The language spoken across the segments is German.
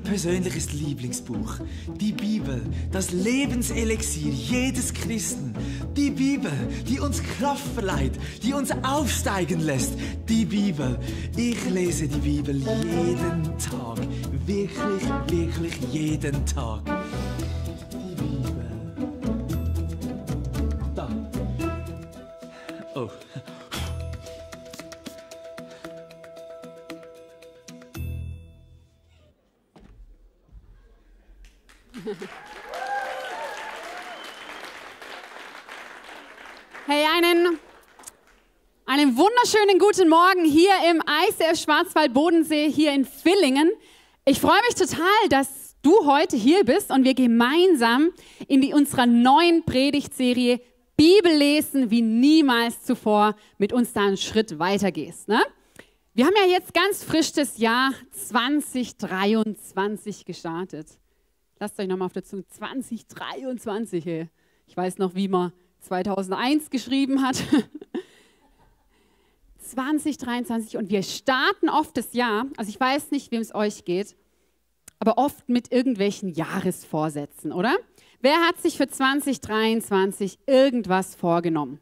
Persönliches Lieblingsbuch. Die Bibel, das Lebenselixier jedes Christen. Die Bibel, die uns Kraft verleiht, die uns aufsteigen lässt. Die Bibel. Ich lese die Bibel jeden Tag. Wirklich, wirklich jeden Tag. Guten Morgen hier im ICF Schwarzwald Bodensee, hier in Villingen. Ich freue mich total, dass du heute hier bist und wir gemeinsam in die, unserer neuen Predigtserie Bibel lesen wie niemals zuvor mit uns da einen Schritt weitergehst. Ne? Wir haben ja jetzt ganz frisch das Jahr 2023 gestartet. Lasst euch nochmal auf der Zunge 2023. Ey. Ich weiß noch, wie man 2001 geschrieben hat. 2023 und wir starten oft das Jahr, also ich weiß nicht, wem es euch geht, aber oft mit irgendwelchen Jahresvorsätzen, oder? Wer hat sich für 2023 irgendwas vorgenommen?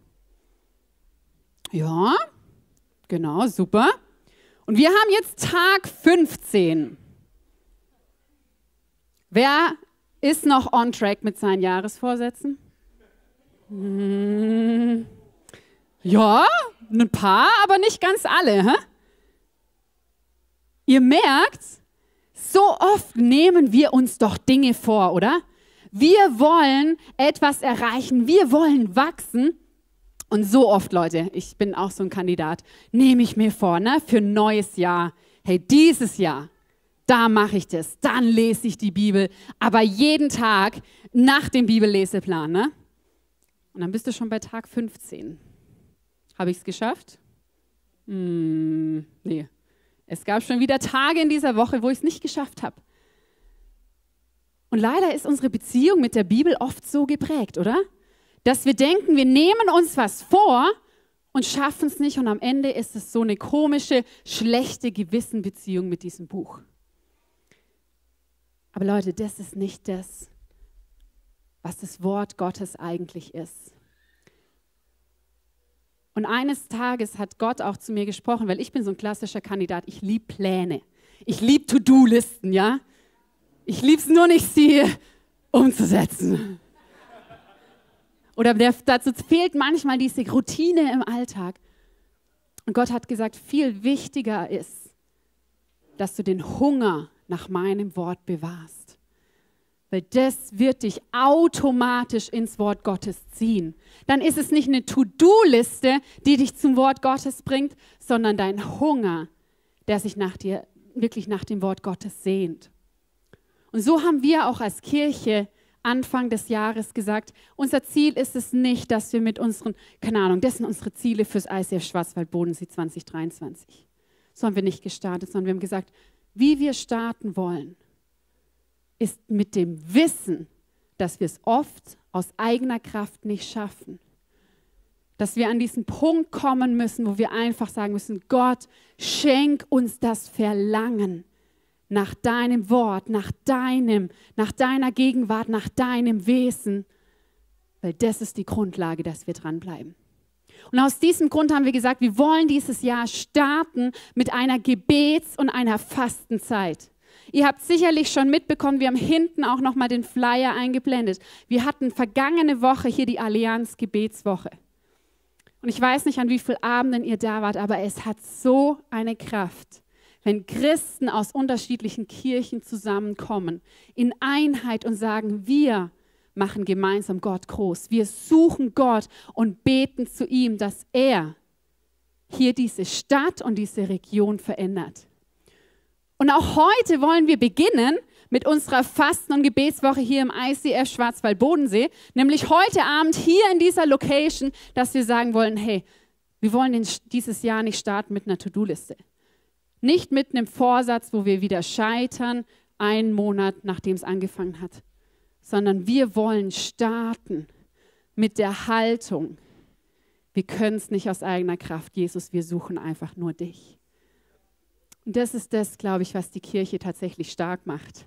Ja, genau, super. Und wir haben jetzt Tag 15. Wer ist noch on track mit seinen Jahresvorsätzen? Hm, ja, ein paar, aber nicht ganz alle. Hä? Ihr merkt, so oft nehmen wir uns doch Dinge vor, oder? Wir wollen etwas erreichen, wir wollen wachsen. Und so oft, Leute, ich bin auch so ein Kandidat, nehme ich mir vor, ne, für ein neues Jahr. Hey, dieses Jahr, da mache ich das, dann lese ich die Bibel, aber jeden Tag nach dem Bibelleseplan, ne? Und dann bist du schon bei Tag 15. Habe ich es geschafft? Hm, nee. Es gab schon wieder Tage in dieser Woche, wo ich es nicht geschafft habe. Und leider ist unsere Beziehung mit der Bibel oft so geprägt, oder? Dass wir denken, wir nehmen uns was vor und schaffen es nicht und am Ende ist es so eine komische, schlechte Gewissenbeziehung mit diesem Buch. Aber Leute, das ist nicht das, was das Wort Gottes eigentlich ist. Und eines Tages hat Gott auch zu mir gesprochen, weil ich bin so ein klassischer Kandidat. Ich liebe Pläne. Ich liebe To-Do-Listen, ja? Ich liebe es nur nicht, sie umzusetzen. Oder der, dazu fehlt manchmal diese Routine im Alltag. Und Gott hat gesagt, viel wichtiger ist, dass du den Hunger nach meinem Wort bewahrst. Weil das wird dich automatisch ins Wort Gottes ziehen. Dann ist es nicht eine To-Do-Liste, die dich zum Wort Gottes bringt, sondern dein Hunger, der sich nach dir, wirklich nach dem Wort Gottes sehnt. Und so haben wir auch als Kirche Anfang des Jahres gesagt, unser Ziel ist es nicht, dass wir mit unseren, keine Ahnung, das sind unsere Ziele fürs ICF Schwarzwald Bodensee 2023. So haben wir nicht gestartet, sondern wir haben gesagt, wie wir starten wollen, ist mit dem Wissen, dass wir es oft aus eigener Kraft nicht schaffen. Dass wir an diesen Punkt kommen müssen, wo wir einfach sagen müssen, Gott, schenk uns das Verlangen nach deinem Wort, nach deinem, nach deiner Gegenwart, nach deinem Wesen, weil das ist die Grundlage, dass wir dranbleiben. Und aus diesem Grund haben wir gesagt, wir wollen dieses Jahr starten mit einer Gebets- und einer Fastenzeit. Ihr habt sicherlich schon mitbekommen, wir haben hinten auch noch mal den Flyer eingeblendet. Wir hatten vergangene Woche hier die Allianz Gebetswoche. Und ich weiß nicht, an wie vielen Abenden ihr da wart, aber es hat so eine Kraft, wenn Christen aus unterschiedlichen Kirchen zusammenkommen, in Einheit und sagen, wir machen gemeinsam Gott groß. Wir suchen Gott und beten zu ihm, dass er hier diese Stadt und diese Region verändert. Und auch heute wollen wir beginnen mit unserer Fasten- und Gebetswoche hier im ICF Schwarzwald-Bodensee, nämlich heute Abend hier in dieser Location, dass wir sagen wollen, hey, wir wollen dieses Jahr nicht starten mit einer To-Do-Liste. Nicht mit einem Vorsatz, wo wir wieder scheitern, einen Monat nachdem es angefangen hat, sondern wir wollen starten mit der Haltung, wir können es nicht aus eigener Kraft, Jesus, wir suchen einfach nur dich. Und das ist das, glaube ich, was die Kirche tatsächlich stark macht.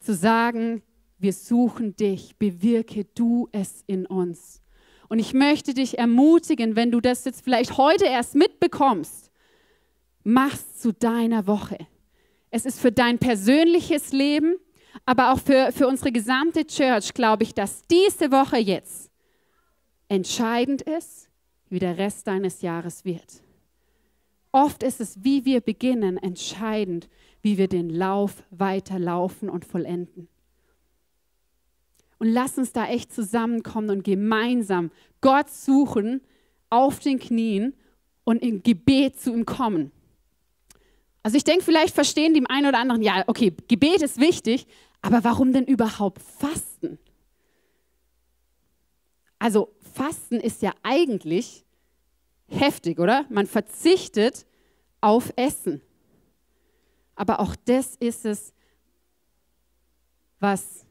Zu sagen, wir suchen dich, bewirke du es in uns. Und ich möchte dich ermutigen, wenn du das jetzt vielleicht heute erst mitbekommst, mach's zu deiner Woche. Es ist für dein persönliches Leben, aber auch für, für unsere gesamte Church, glaube ich, dass diese Woche jetzt entscheidend ist, wie der Rest deines Jahres wird. Oft ist es, wie wir beginnen, entscheidend, wie wir den Lauf weiterlaufen und vollenden. Und lass uns da echt zusammenkommen und gemeinsam Gott suchen auf den Knien und im Gebet zu ihm kommen. Also ich denke, vielleicht verstehen die einen oder anderen, ja, okay, Gebet ist wichtig, aber warum denn überhaupt Fasten? Also Fasten ist ja eigentlich heftig, oder? Man verzichtet auf Essen. Aber auch das ist es, was,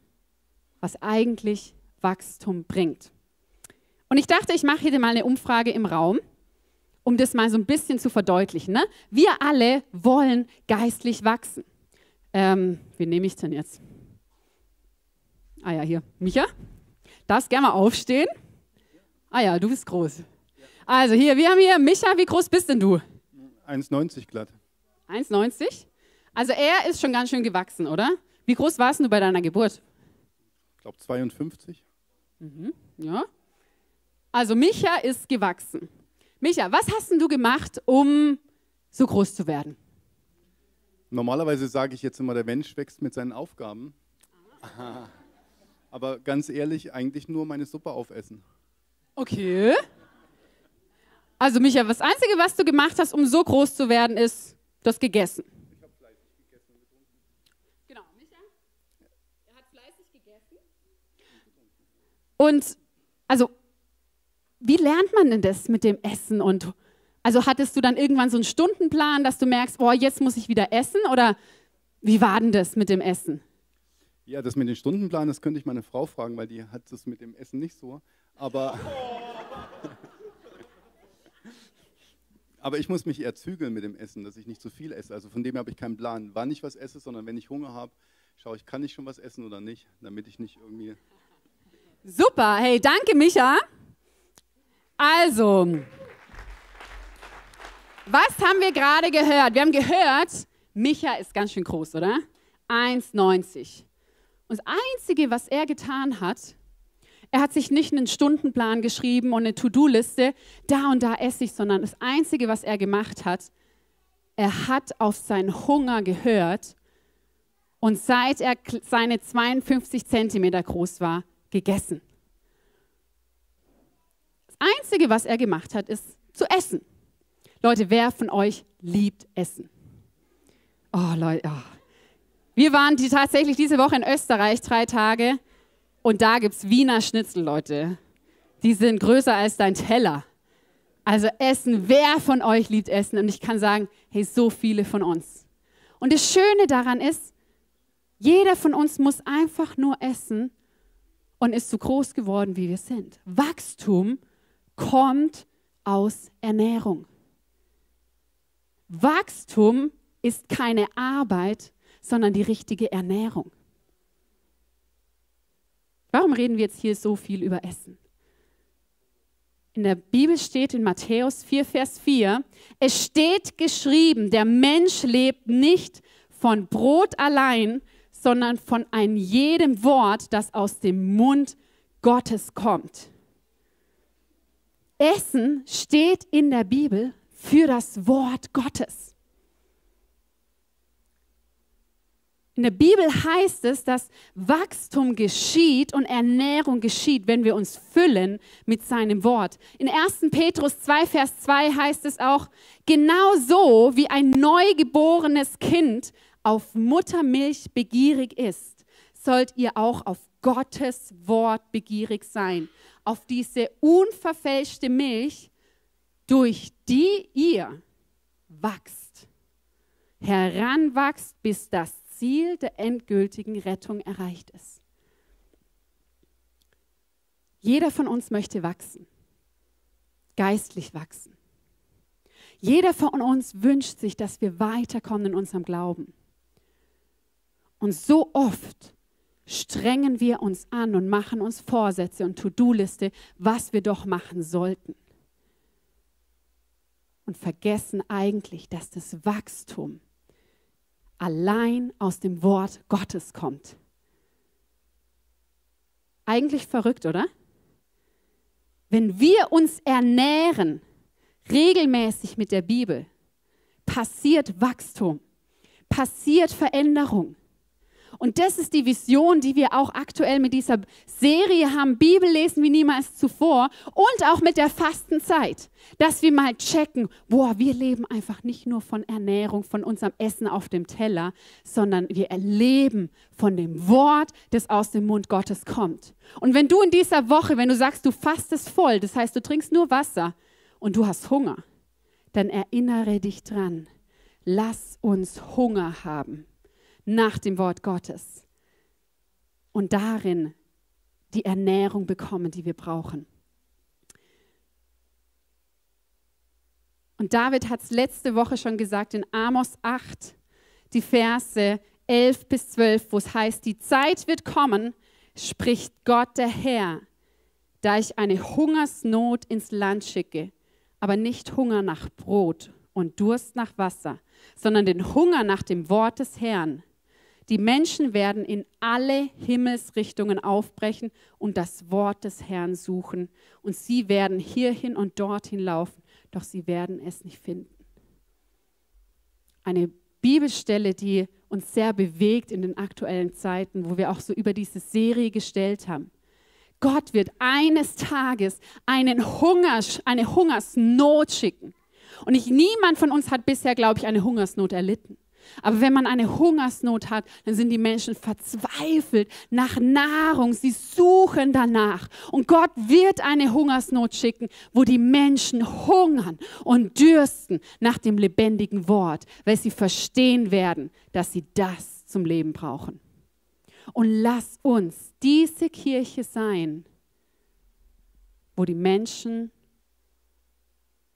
was eigentlich Wachstum bringt. Und ich dachte, ich mache hier mal eine Umfrage im Raum, um das mal so ein bisschen zu verdeutlichen. Ne? Wir alle wollen geistlich wachsen. Ähm, wen nehme ich denn jetzt? Ah ja, hier. Micha? Darfst gerne mal aufstehen? Ah ja, du bist groß. Also hier, wir haben hier Micha, wie groß bist denn du? 1,90 glatt. 1,90? Also er ist schon ganz schön gewachsen, oder? Wie groß warst du bei deiner Geburt? Ich glaube 52. Mhm, ja. Also Micha ist gewachsen. Micha, was hast denn du gemacht, um so groß zu werden? Normalerweise sage ich jetzt immer, der Mensch wächst mit seinen Aufgaben. Aber ganz ehrlich, eigentlich nur meine Suppe aufessen. Okay. Also Micha, das Einzige, was du gemacht hast, um so groß zu werden, ist das gegessen. Ich habe fleißig gegessen und getrunken. Genau, Micha, er hat fleißig gegessen. Und also, wie lernt man denn das mit dem Essen? Und also hattest du dann irgendwann so einen Stundenplan, dass du merkst, oh, jetzt muss ich wieder essen? Oder wie war denn das mit dem Essen? Ja, das mit dem Stundenplan, das könnte ich meine Frau fragen, weil die hat das mit dem Essen nicht so. Aber Aber ich muss mich eher zügeln mit dem Essen, dass ich nicht zu viel esse. Also von dem habe ich keinen Plan, wann ich was esse, sondern wenn ich Hunger habe, schaue ich, kann ich schon was essen oder nicht, damit ich nicht irgendwie. Super, hey, danke Micha. Also, was haben wir gerade gehört? Wir haben gehört, Micha ist ganz schön groß, oder? 1,90. Und das Einzige, was er getan hat, er hat sich nicht einen Stundenplan geschrieben und eine To-Do-Liste, da und da esse ich, sondern das Einzige, was er gemacht hat, er hat auf seinen Hunger gehört und seit er seine 52 Zentimeter groß war, gegessen. Das Einzige, was er gemacht hat, ist zu essen. Leute, wer von euch liebt Essen? Oh, Leute, oh. Wir waren die, tatsächlich diese Woche in Österreich drei Tage und da gibt es Wiener Schnitzel, Leute. Die sind größer als dein Teller. Also Essen, wer von euch liebt Essen? Und ich kann sagen, hey, so viele von uns. Und das Schöne daran ist, jeder von uns muss einfach nur essen und ist so groß geworden, wie wir sind. Wachstum kommt aus Ernährung. Wachstum ist keine Arbeit, sondern die richtige Ernährung. Warum reden wir jetzt hier so viel über Essen? In der Bibel steht in Matthäus 4, Vers 4, es steht geschrieben, der Mensch lebt nicht von Brot allein, sondern von einem jedem Wort, das aus dem Mund Gottes kommt. Essen steht in der Bibel für das Wort Gottes. In der Bibel heißt es, dass Wachstum geschieht und Ernährung geschieht, wenn wir uns füllen mit seinem Wort. In 1. Petrus 2, Vers 2 heißt es auch, genau so wie ein neugeborenes Kind auf Muttermilch begierig ist, sollt ihr auch auf Gottes Wort begierig sein, auf diese unverfälschte Milch, durch die ihr wachst, heranwachst, bis das Ziel der endgültigen Rettung erreicht ist. Jeder von uns möchte wachsen, geistlich wachsen. Jeder von uns wünscht sich, dass wir weiterkommen in unserem Glauben. Und so oft strengen wir uns an und machen uns Vorsätze und To-Do-Liste, was wir doch machen sollten. Und vergessen eigentlich, dass das Wachstum allein aus dem Wort Gottes kommt. Eigentlich verrückt, oder? Wenn wir uns ernähren regelmäßig mit der Bibel, passiert Wachstum, passiert Veränderung. Und das ist die Vision, die wir auch aktuell mit dieser Serie haben, Bibel lesen wie niemals zuvor und auch mit der Fastenzeit, dass wir mal checken, boah, wir leben einfach nicht nur von Ernährung, von unserem Essen auf dem Teller, sondern wir erleben von dem Wort, das aus dem Mund Gottes kommt. Und wenn du in dieser Woche, wenn du sagst, du fastest voll, das heißt, du trinkst nur Wasser und du hast Hunger, dann erinnere dich dran, lass uns Hunger haben nach dem Wort Gottes und darin die Ernährung bekommen, die wir brauchen. Und David hat es letzte Woche schon gesagt in Amos 8, die Verse 11 bis 12, wo es heißt, die Zeit wird kommen, spricht Gott der Herr, da ich eine Hungersnot ins Land schicke, aber nicht Hunger nach Brot und Durst nach Wasser, sondern den Hunger nach dem Wort des Herrn. Die Menschen werden in alle Himmelsrichtungen aufbrechen und das Wort des Herrn suchen. Und sie werden hierhin und dorthin laufen, doch sie werden es nicht finden. Eine Bibelstelle, die uns sehr bewegt in den aktuellen Zeiten, wo wir auch so über diese Serie gestellt haben. Gott wird eines Tages einen Hunger, eine Hungersnot schicken. Und ich, niemand von uns hat bisher, glaube ich, eine Hungersnot erlitten. Aber wenn man eine Hungersnot hat, dann sind die Menschen verzweifelt nach Nahrung. Sie suchen danach. Und Gott wird eine Hungersnot schicken, wo die Menschen hungern und dürsten nach dem lebendigen Wort, weil sie verstehen werden, dass sie das zum Leben brauchen. Und lass uns diese Kirche sein, wo die Menschen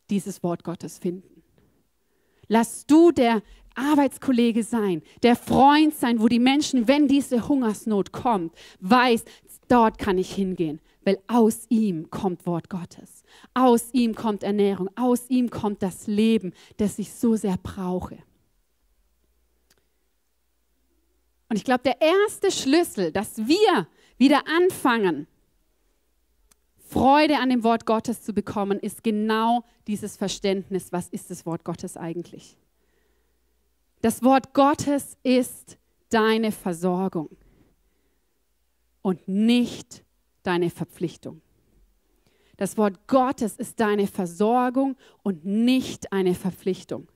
dieses Wort Gottes finden. Lass du der Arbeitskollege sein, der Freund sein, wo die Menschen, wenn diese Hungersnot kommt, weiß, dort kann ich hingehen, weil aus ihm kommt Wort Gottes. Aus ihm kommt Ernährung, aus ihm kommt das Leben, das ich so sehr brauche. Und ich glaube, der erste Schlüssel, dass wir wieder anfangen, Freude an dem Wort Gottes zu bekommen, ist genau dieses Verständnis, was ist das Wort Gottes eigentlich? Das Wort Gottes ist deine Versorgung und nicht deine Verpflichtung. Das Wort Gottes ist deine Versorgung und nicht eine Verpflichtung.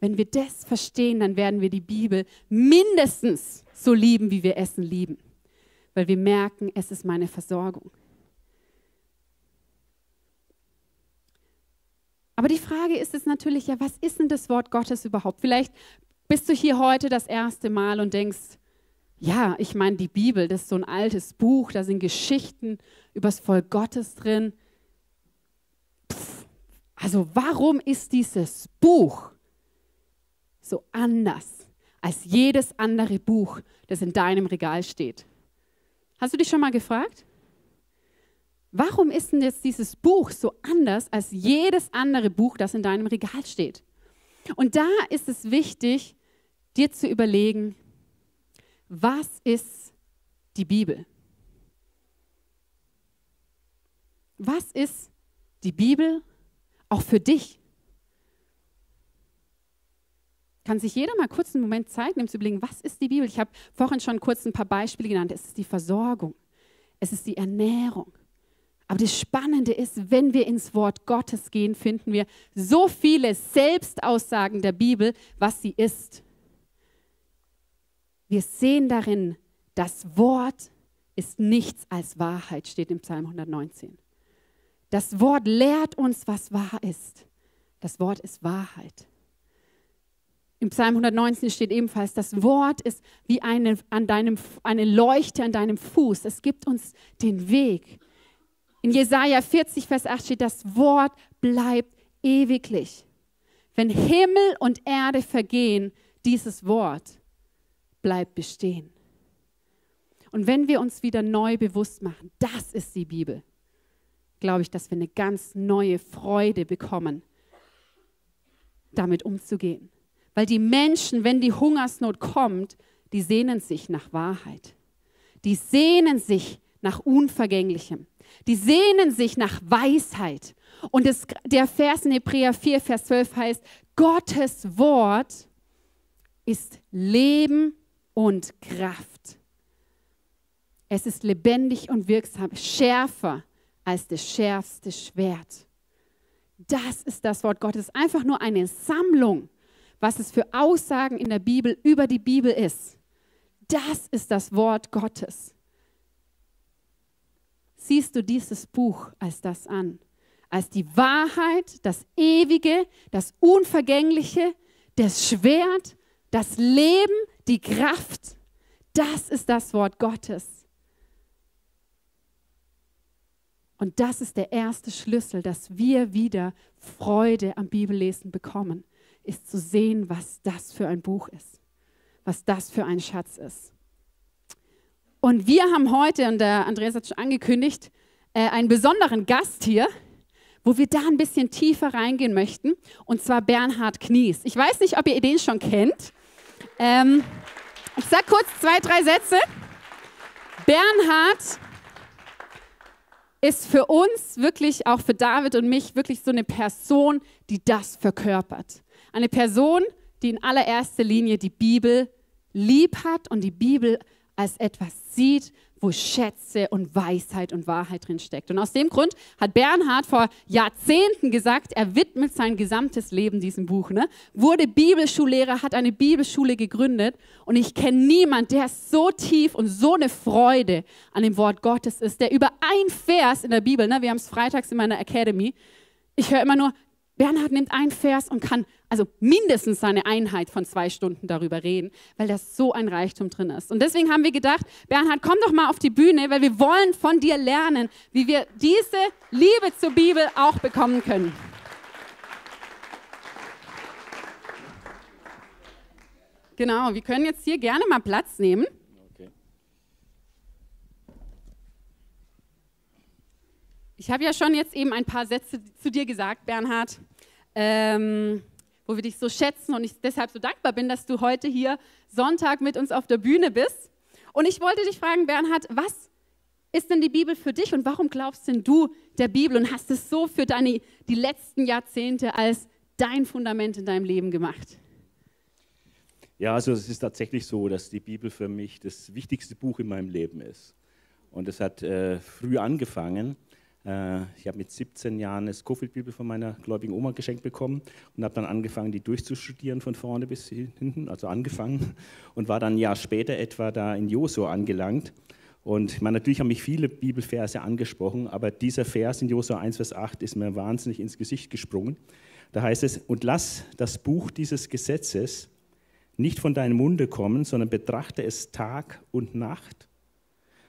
Wenn wir das verstehen, dann werden wir die Bibel mindestens so lieben, wie wir Essen lieben, weil wir merken, es ist meine Versorgung. Aber die Frage ist es natürlich, ja, was ist denn das Wort Gottes überhaupt? Vielleicht bist du hier heute das erste Mal und denkst, ja, ich meine, die Bibel, das ist so ein altes Buch, da sind Geschichten übers Volk Gottes drin. Pff, also warum ist dieses Buch so anders als jedes andere Buch, das in deinem Regal steht? Hast du dich schon mal gefragt? Warum ist denn jetzt dieses Buch so anders als jedes andere Buch, das in deinem Regal steht? Und da ist es wichtig, dir zu überlegen, was ist die Bibel? Was ist die Bibel auch für dich? Kann sich jeder mal kurz einen Moment Zeit nehmen zu überlegen, was ist die Bibel? Ich habe vorhin schon kurz ein paar Beispiele genannt. Es ist die Versorgung, es ist die Ernährung, aber das Spannende ist, wenn wir ins Wort Gottes gehen, finden wir so viele Selbstaussagen der Bibel, was sie ist. Wir sehen darin, das Wort ist nichts als Wahrheit, steht im Psalm 119. Das Wort lehrt uns, was wahr ist. Das Wort ist Wahrheit. Im Psalm 119 steht ebenfalls, das Wort ist wie eine, an deinem, eine Leuchte an deinem Fuß. Es gibt uns den Weg In Jesaja 40, Vers 8 steht, das Wort bleibt ewiglich. Wenn Himmel und Erde vergehen, dieses Wort bleibt bestehen. Und wenn wir uns wieder neu bewusst machen, das ist die Bibel, glaube ich, dass wir eine ganz neue Freude bekommen, damit umzugehen. Weil die Menschen, wenn die Hungersnot kommt, die sehnen sich nach Wahrheit. Die sehnen sich nach Unvergänglichem. Die sehnen sich nach Weisheit. Und das, der Vers in Hebräer 4, Vers 12 heißt, Gottes Wort ist Leben und Kraft. Es ist lebendig und wirksam, schärfer als das schärfste Schwert. Das ist das Wort Gottes. Einfach nur eine Sammlung, was es für Aussagen in der Bibel über die Bibel ist. Das ist das Wort Gottes. Siehst du dieses Buch als das an? Als die Wahrheit, das Ewige, das Unvergängliche, das Schwert, das Leben, die Kraft. Das ist das Wort Gottes. Und das ist der erste Schlüssel, dass wir wieder Freude am Bibellesen bekommen, ist zu sehen, was das für ein Buch ist, was das für ein Schatz ist. Und wir haben heute, und der Andreas hat schon angekündigt, äh, einen besonderen Gast hier, wo wir da ein bisschen tiefer reingehen möchten, und zwar Bernhard Knies. Ich weiß nicht, ob ihr den schon kennt. Ähm, ich sage kurz zwei, drei Sätze. Bernhard ist für uns wirklich, auch für David und mich, wirklich so eine Person, die das verkörpert. Eine Person, die in allererster Linie die Bibel lieb hat und die Bibel als etwas sieht, wo Schätze und Weisheit und Wahrheit drin steckt. Und aus dem Grund hat Bernhard vor Jahrzehnten gesagt, er widmet sein gesamtes Leben diesem Buch. Ne? Wurde Bibelschullehrer, hat eine Bibelschule gegründet und ich kenne niemanden, der so tief und so eine Freude an dem Wort Gottes ist, der über ein Vers in der Bibel, ne, wir haben es freitags in meiner Academy, ich höre immer nur, Bernhard nimmt ein Vers und kann also mindestens seine Einheit von zwei Stunden darüber reden, weil das so ein Reichtum drin ist. Und deswegen haben wir gedacht, Bernhard, komm doch mal auf die Bühne, weil wir wollen von dir lernen, wie wir diese Liebe zur Bibel auch bekommen können. Genau, wir können jetzt hier gerne mal Platz nehmen. Ich habe ja schon jetzt eben ein paar Sätze zu dir gesagt, Bernhard, ähm, wo wir dich so schätzen und ich deshalb so dankbar bin, dass du heute hier Sonntag mit uns auf der Bühne bist. Und ich wollte dich fragen, Bernhard, was ist denn die Bibel für dich und warum glaubst denn du der Bibel und hast es so für deine, die letzten Jahrzehnte als dein Fundament in deinem Leben gemacht? Ja, also es ist tatsächlich so, dass die Bibel für mich das wichtigste Buch in meinem Leben ist. Und es hat äh, früh angefangen. Äh, ich habe mit 17 Jahren eine Scofield-Bibel von meiner gläubigen Oma geschenkt bekommen und habe dann angefangen, die durchzustudieren von vorne bis hinten, also angefangen und war dann ein Jahr später etwa da in Josua angelangt. Und ich meine, natürlich haben mich viele Bibelverse angesprochen, aber dieser Vers in Josua 1, Vers 8 ist mir wahnsinnig ins Gesicht gesprungen. Da heißt es, und lass das Buch dieses Gesetzes nicht von deinem Munde kommen, sondern betrachte es Tag und Nacht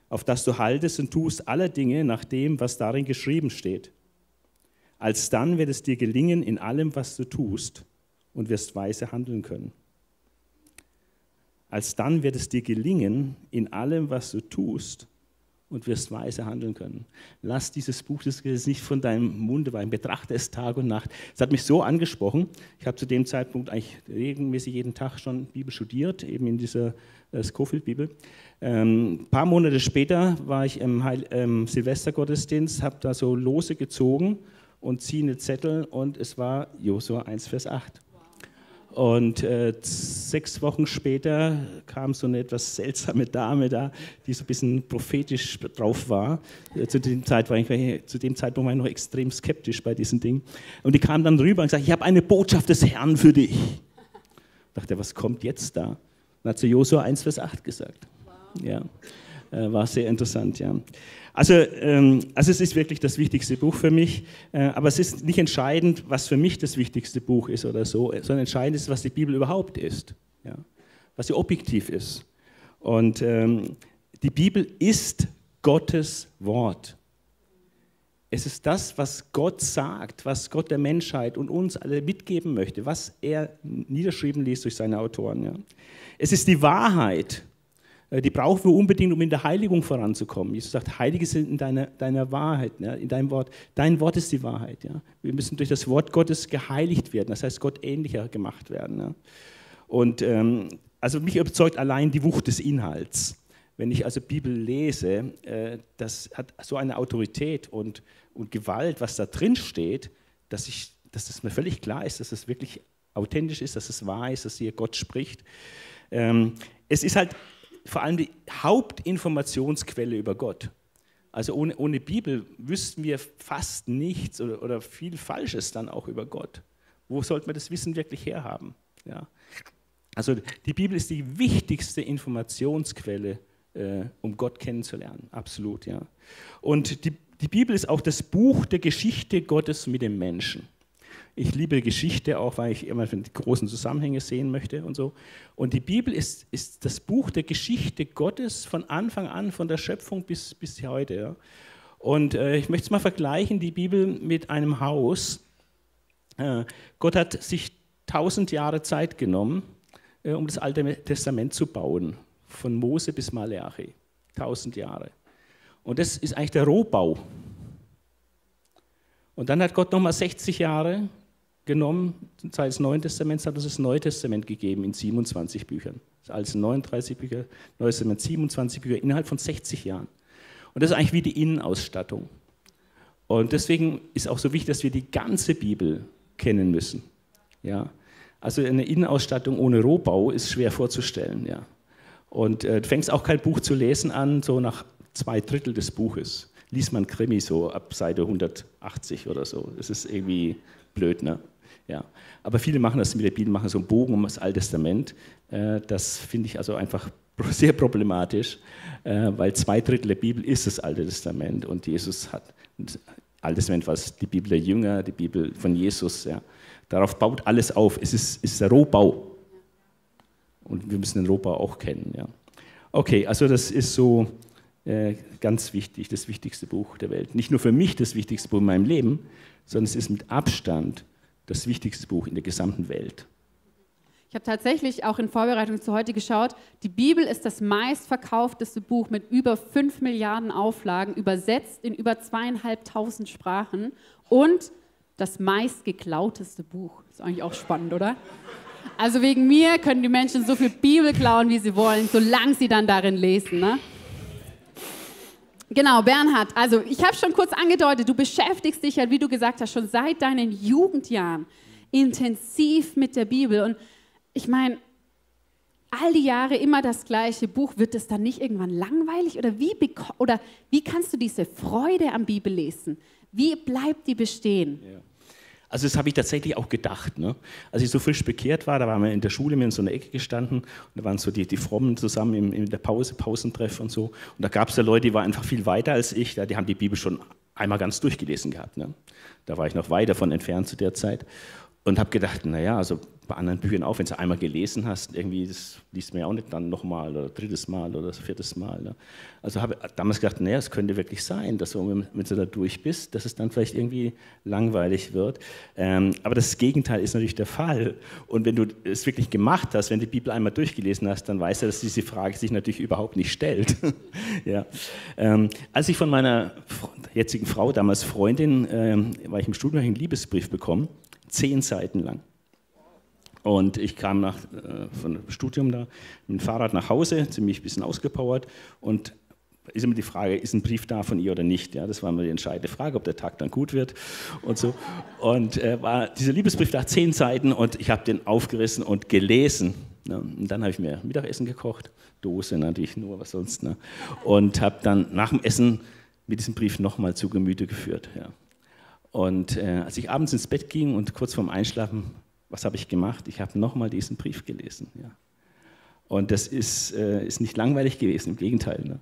auf das du haltest und tust alle Dinge nach dem, was darin geschrieben steht. Alsdann wird es dir gelingen in allem, was du tust und wirst weise handeln können. Alsdann wird es dir gelingen in allem, was du tust und wirst weise handeln können. Lass dieses Buch des Gesetzes nicht von deinem Munde weichen. Betrachte es Tag und Nacht. Es hat mich so angesprochen. Ich habe zu dem Zeitpunkt eigentlich regelmäßig jeden Tag schon Bibel studiert, eben in dieser äh, Scofield-Bibel. Ähm, ein paar Monate später war ich im Heil ähm, Silvestergottesdienst, habe da so Lose gezogen und ziehe eine Zettel und es war Josua 1, Vers 8. Und äh, sechs Wochen später kam so eine etwas seltsame Dame da, die so ein bisschen prophetisch drauf war. Äh, zu, dem Zeit war ich, zu dem Zeitpunkt war ich noch extrem skeptisch bei diesen Dingen. Und die kam dann rüber und sagte, ich habe eine Botschaft des Herrn für dich. Ich dachte, was kommt jetzt da? Und hat zu Josua 1, Vers 8 gesagt. Wow. Ja, äh, war sehr interessant, ja. Also, ähm, also es ist wirklich das wichtigste Buch für mich, äh, aber es ist nicht entscheidend, was für mich das wichtigste Buch ist oder so, sondern entscheidend ist, was die Bibel überhaupt ist, ja? was sie objektiv ist. Und ähm, die Bibel ist Gottes Wort. Es ist das, was Gott sagt, was Gott der Menschheit und uns alle mitgeben möchte, was er niederschrieben ließ durch seine Autoren. Ja. Es ist die Wahrheit, äh, die brauchen wir unbedingt, um in der Heiligung voranzukommen. Jesus sagt, Heilige sind in deiner, deiner Wahrheit, in deinem Wort. Dein Wort ist die Wahrheit. Wir müssen durch das Wort Gottes geheiligt werden, das heißt Gott ähnlicher gemacht werden. Und ähm, also mich überzeugt allein die Wucht des Inhalts wenn ich also Bibel lese, äh, das hat so eine Autorität und, und Gewalt, was da drin steht, dass, ich, dass das mir völlig klar ist, dass es wirklich authentisch ist, dass es wahr ist, dass hier Gott spricht. Ähm, es ist halt vor allem die Hauptinformationsquelle über Gott. Also ohne, ohne Bibel wüssten wir fast nichts oder, oder viel Falsches dann auch über Gott. Wo sollten wir das Wissen wirklich herhaben? Ja. Also die Bibel ist die wichtigste Informationsquelle äh, um Gott kennenzulernen. Absolut, ja. Und die, die Bibel ist auch das Buch der Geschichte Gottes mit dem Menschen. Ich liebe Geschichte auch, weil ich immer die großen Zusammenhänge sehen möchte und so. Und die Bibel ist, ist das Buch der Geschichte Gottes von Anfang an, von der Schöpfung bis, bis heute. Ja. Und äh, ich möchte es mal vergleichen, die Bibel mit einem Haus. Äh, Gott hat sich tausend Jahre Zeit genommen, äh, um das Alte Testament zu bauen von Mose bis Maleachi. Tausend Jahre. Und das ist eigentlich der Rohbau. Und dann hat Gott nochmal 60 Jahre genommen, Zeit des Neuen Testaments hat uns das Neue Testament gegeben in 27 Büchern. Alte 39 Bücher, Neues Testament 27 Bücher innerhalb von 60 Jahren. Und das ist eigentlich wie die Innenausstattung. Und deswegen ist auch so wichtig, dass wir die ganze Bibel kennen müssen. Ja? Also eine Innenausstattung ohne Rohbau ist schwer vorzustellen. Ja? Und äh, du fängst auch kein Buch zu lesen an, so nach zwei Drittel des Buches. Liest man Krimi so ab Seite 180 oder so. Das ist irgendwie blöd, ne? Ja. Aber viele machen das mit der Bibel, machen so einen Bogen um das Alte Testament. Äh, das finde ich also einfach sehr problematisch, äh, weil zwei Drittel der Bibel ist das Alte Testament und Jesus hat, das Alte Testament war die Bibel der Jünger, die Bibel von Jesus. Ja. Darauf baut alles auf. Es ist, ist der Rohbau. Und wir müssen den Rohbau auch kennen. Ja. Okay, also das ist so äh, ganz wichtig, das wichtigste Buch der Welt. Nicht nur für mich das wichtigste Buch in meinem Leben, sondern es ist mit Abstand das wichtigste Buch in der gesamten Welt. Ich habe tatsächlich auch in Vorbereitung zu heute geschaut, die Bibel ist das meistverkaufteste Buch mit über 5 Milliarden Auflagen, übersetzt in über zweieinhalbtausend Sprachen und das meistgeklauteste Buch. Ist eigentlich auch spannend, oder? Also wegen mir können die Menschen so viel Bibel klauen, wie sie wollen, solange sie dann darin lesen. Ne? Genau, Bernhard, also ich habe schon kurz angedeutet, du beschäftigst dich ja, wie du gesagt hast, schon seit deinen Jugendjahren intensiv mit der Bibel. Und ich meine, all die Jahre immer das gleiche Buch, wird es dann nicht irgendwann langweilig? Oder wie, oder wie kannst du diese Freude am Bibellesen, wie bleibt die bestehen? Ja. Also das habe ich tatsächlich auch gedacht. Ne? Als ich so frisch bekehrt war, da waren wir in der Schule mir in so einer Ecke gestanden und da waren so die, die Frommen zusammen in, in der Pause, Pausentreff und so. Und da gab es ja Leute, die waren einfach viel weiter als ich, die haben die Bibel schon einmal ganz durchgelesen gehabt. Ne? Da war ich noch weit davon entfernt zu der Zeit und habe gedacht, naja, also bei anderen Büchern auch, wenn du einmal gelesen hast, irgendwie, das liest man ja auch nicht dann nochmal oder drittes Mal oder viertes Mal. Ne? Also habe damals gedacht, naja, es könnte wirklich sein, dass du, wenn, du da durch bist, dass es dann vielleicht irgendwie langweilig wird. Ähm, aber das Gegenteil ist natürlich der Fall. Und wenn du es wirklich gemacht hast, wenn du die Bibel einmal durchgelesen hast, dann weißt du, dass diese Frage sich natürlich überhaupt nicht stellt. ja. Ähm, als ich von meiner jetzigen Frau, damals Freundin, ähm, war ich im Studium einen Liebesbrief bekommen, zehn Seiten lang. Und ich kam nach, äh, von dem Studium da mit dem Fahrrad nach Hause, ziemlich ein bisschen ausgepowert. Und ist immer die Frage, ist ein Brief da von ihr oder nicht? Ja, das war immer die entscheidende Frage, ob der Tag dann gut wird und so. Und äh, war dieser Liebesbrief da zehn Seiten und ich habe den aufgerissen und gelesen. Ne? Und dann habe ich mir Mittagessen gekocht, Dose natürlich nur, was sonst. Ne? Und habe dann nach dem Essen mit diesem Brief nochmal zu Gemüte geführt. Ja. Und äh, als ich abends ins Bett ging und kurz vorm Einschlafen was habe ich gemacht? Ich habe nochmal diesen Brief gelesen. Ja. Und das ist, äh, ist nicht langweilig gewesen, im Gegenteil. Ne?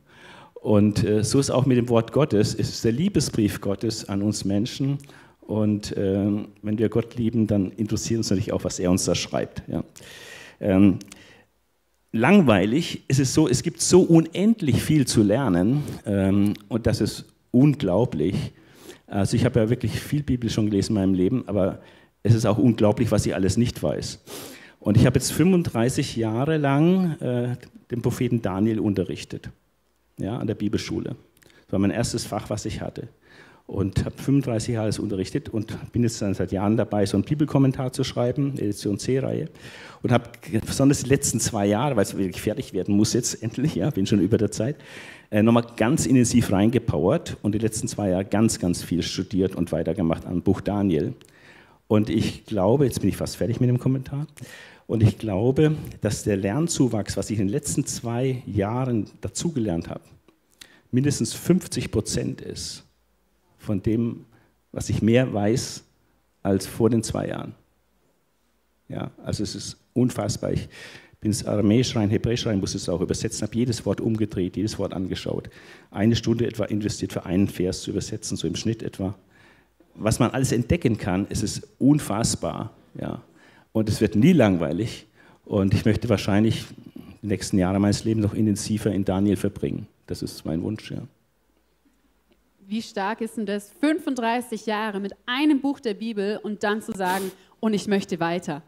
Und äh, so ist auch mit dem Wort Gottes. Es ist der Liebesbrief Gottes an uns Menschen. Und äh, wenn wir Gott lieben, dann interessiert uns natürlich auch, was er uns da schreibt. Ja. Ähm, langweilig ist es so, es gibt so unendlich viel zu lernen ähm, und das ist unglaublich. Also ich habe ja wirklich viel Bibel schon gelesen in meinem Leben, aber es ist auch unglaublich, was ich alles nicht weiß. Und ich habe jetzt 35 Jahre lang äh, den Propheten Daniel unterrichtet, ja, an der Bibelschule. Das war mein erstes Fach, was ich hatte. Und habe 35 Jahre das unterrichtet und bin jetzt dann seit Jahren dabei, so einen Bibelkommentar zu schreiben, Edition C-Reihe. Und habe besonders die letzten zwei Jahre, weil es wirklich fertig werden muss jetzt endlich, ja, bin schon über der Zeit, äh, nochmal ganz intensiv reingepowert und die letzten zwei Jahre ganz, ganz viel studiert und weitergemacht am Buch Daniel. Und ich glaube, jetzt bin ich fast fertig mit dem Kommentar, und ich glaube, dass der Lernzuwachs, was ich in den letzten zwei Jahren dazugelernt habe, mindestens 50 Prozent ist von dem, was ich mehr weiß als vor den zwei Jahren. Ja, also es ist unfassbar. Ich bin ins Aramäisch rein, Hebräisch rein, muss es auch übersetzen, habe jedes Wort umgedreht, jedes Wort angeschaut. Eine Stunde etwa investiert für einen Vers zu übersetzen, so im Schnitt etwa. Was man alles entdecken kann, es ist unfassbar. Ja. Und es wird nie langweilig. Und ich möchte wahrscheinlich die nächsten Jahre meines Lebens noch intensiver in Daniel verbringen. Das ist mein Wunsch, ja. Wie stark ist denn das, 35 Jahre mit einem Buch der Bibel und dann zu sagen, und ich möchte weiter?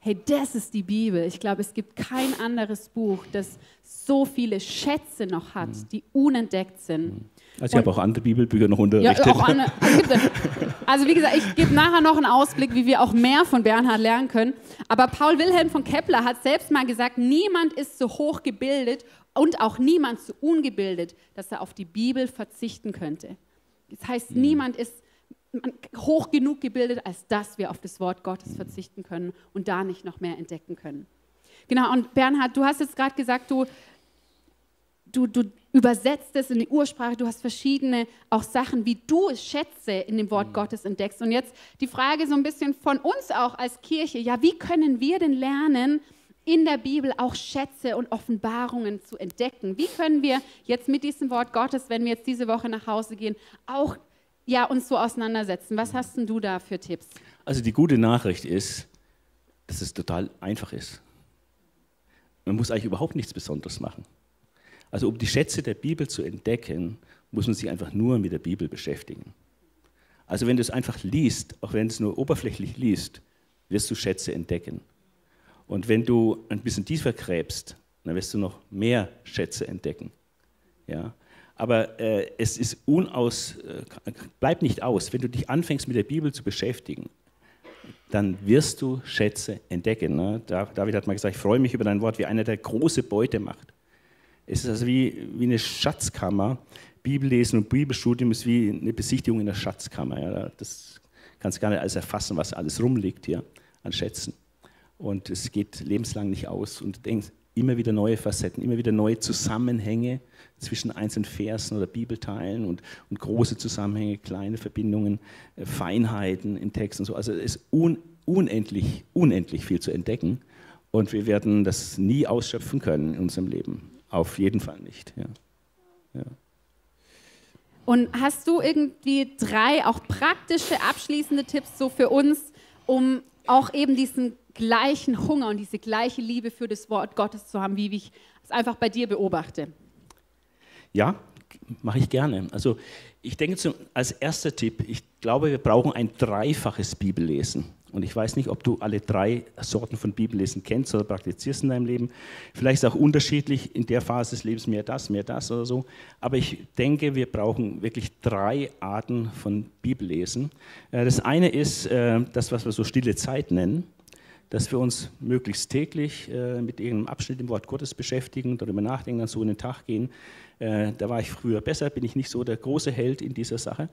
Hey, das ist die Bibel. Ich glaube, es gibt kein anderes Buch, das so viele Schätze noch hat, mhm. die unentdeckt sind. Also ich habe auch andere Bibelbücher noch unterrichtet. Ja, auch andere, also wie gesagt, ich gebe nachher noch einen Ausblick, wie wir auch mehr von Bernhard lernen können. Aber Paul Wilhelm von Kepler hat selbst mal gesagt, niemand ist so hoch gebildet und auch niemand so ungebildet, dass er auf die Bibel verzichten könnte. Das heißt, mhm. niemand ist hoch genug gebildet, als dass wir auf das Wort Gottes verzichten können und da nicht noch mehr entdecken können. Genau, und Bernhard, du hast jetzt gerade gesagt, du, du, du übersetzt es in die Ursprache, du hast verschiedene auch Sachen, wie du Schätze in dem Wort mhm. Gottes entdeckst. Und jetzt die Frage so ein bisschen von uns auch als Kirche, ja, wie können wir denn lernen, in der Bibel auch Schätze und Offenbarungen zu entdecken? Wie können wir jetzt mit diesem Wort Gottes, wenn wir jetzt diese Woche nach Hause gehen, auch ja, uns so auseinandersetzen? Was hast denn du da für Tipps? Also die gute Nachricht ist, dass es total einfach ist. Man muss eigentlich überhaupt nichts Besonderes machen. Also um die Schätze der Bibel zu entdecken, muss man sich einfach nur mit der Bibel beschäftigen. Also wenn du es einfach liest, auch wenn es nur oberflächlich liest, wirst du Schätze entdecken. Und wenn du ein bisschen tiefer gräbst, dann wirst du noch mehr Schätze entdecken. Ja? Aber äh, es ist unaus, äh, bleibt nicht aus, wenn du dich anfängst mit der Bibel zu beschäftigen, dann wirst du Schätze entdecken. Ne? David hat mal gesagt, ich freue mich über dein Wort, wie einer, der große Beute macht. Es ist also wie, wie eine Schatzkammer. Bibellesen und Bibelstudium ist wie eine Besichtigung in der Schatzkammer. Ja. Das kannst du gar nicht alles erfassen, was alles rumliegt hier an Schätzen. Und es geht lebenslang nicht aus. Und du denkst immer wieder neue Facetten, immer wieder neue Zusammenhänge zwischen einzelnen Versen oder Bibelteilen und, und große Zusammenhänge, kleine Verbindungen, äh, Feinheiten im Text und so. Also es ist un, unendlich, unendlich viel zu entdecken. Und wir werden das nie ausschöpfen können in unserem Leben. Auf jeden Fall nicht. Ja. Ja. Und hast du irgendwie drei auch praktische abschließende Tipps so für uns, um auch eben diesen gleichen Hunger und diese gleiche Liebe für das Wort Gottes zu haben, wie ich es einfach bei dir beobachte? Ja, mache ich gerne. Also ich denke zum, als erster Tipp, ich glaube, wir brauchen ein dreifaches Bibellesen. Und ich weiß nicht, ob du alle drei Sorten von Bibellesen kennst oder praktizierst in deinem Leben. Vielleicht ist es auch unterschiedlich, in der Phase des Lebens mehr das, mehr das oder so. Aber ich denke, wir brauchen wirklich drei Arten von Bibellesen. Äh, das eine ist äh, das, was wir so stille Zeit nennen dass wir uns möglichst täglich äh, mit irgendeinem Abschnitt im Wort Gottes beschäftigen, darüber nachdenken, dann so in den Tag gehen. da war ich früher besser, bin ich nicht so der große Held in dieser Sache.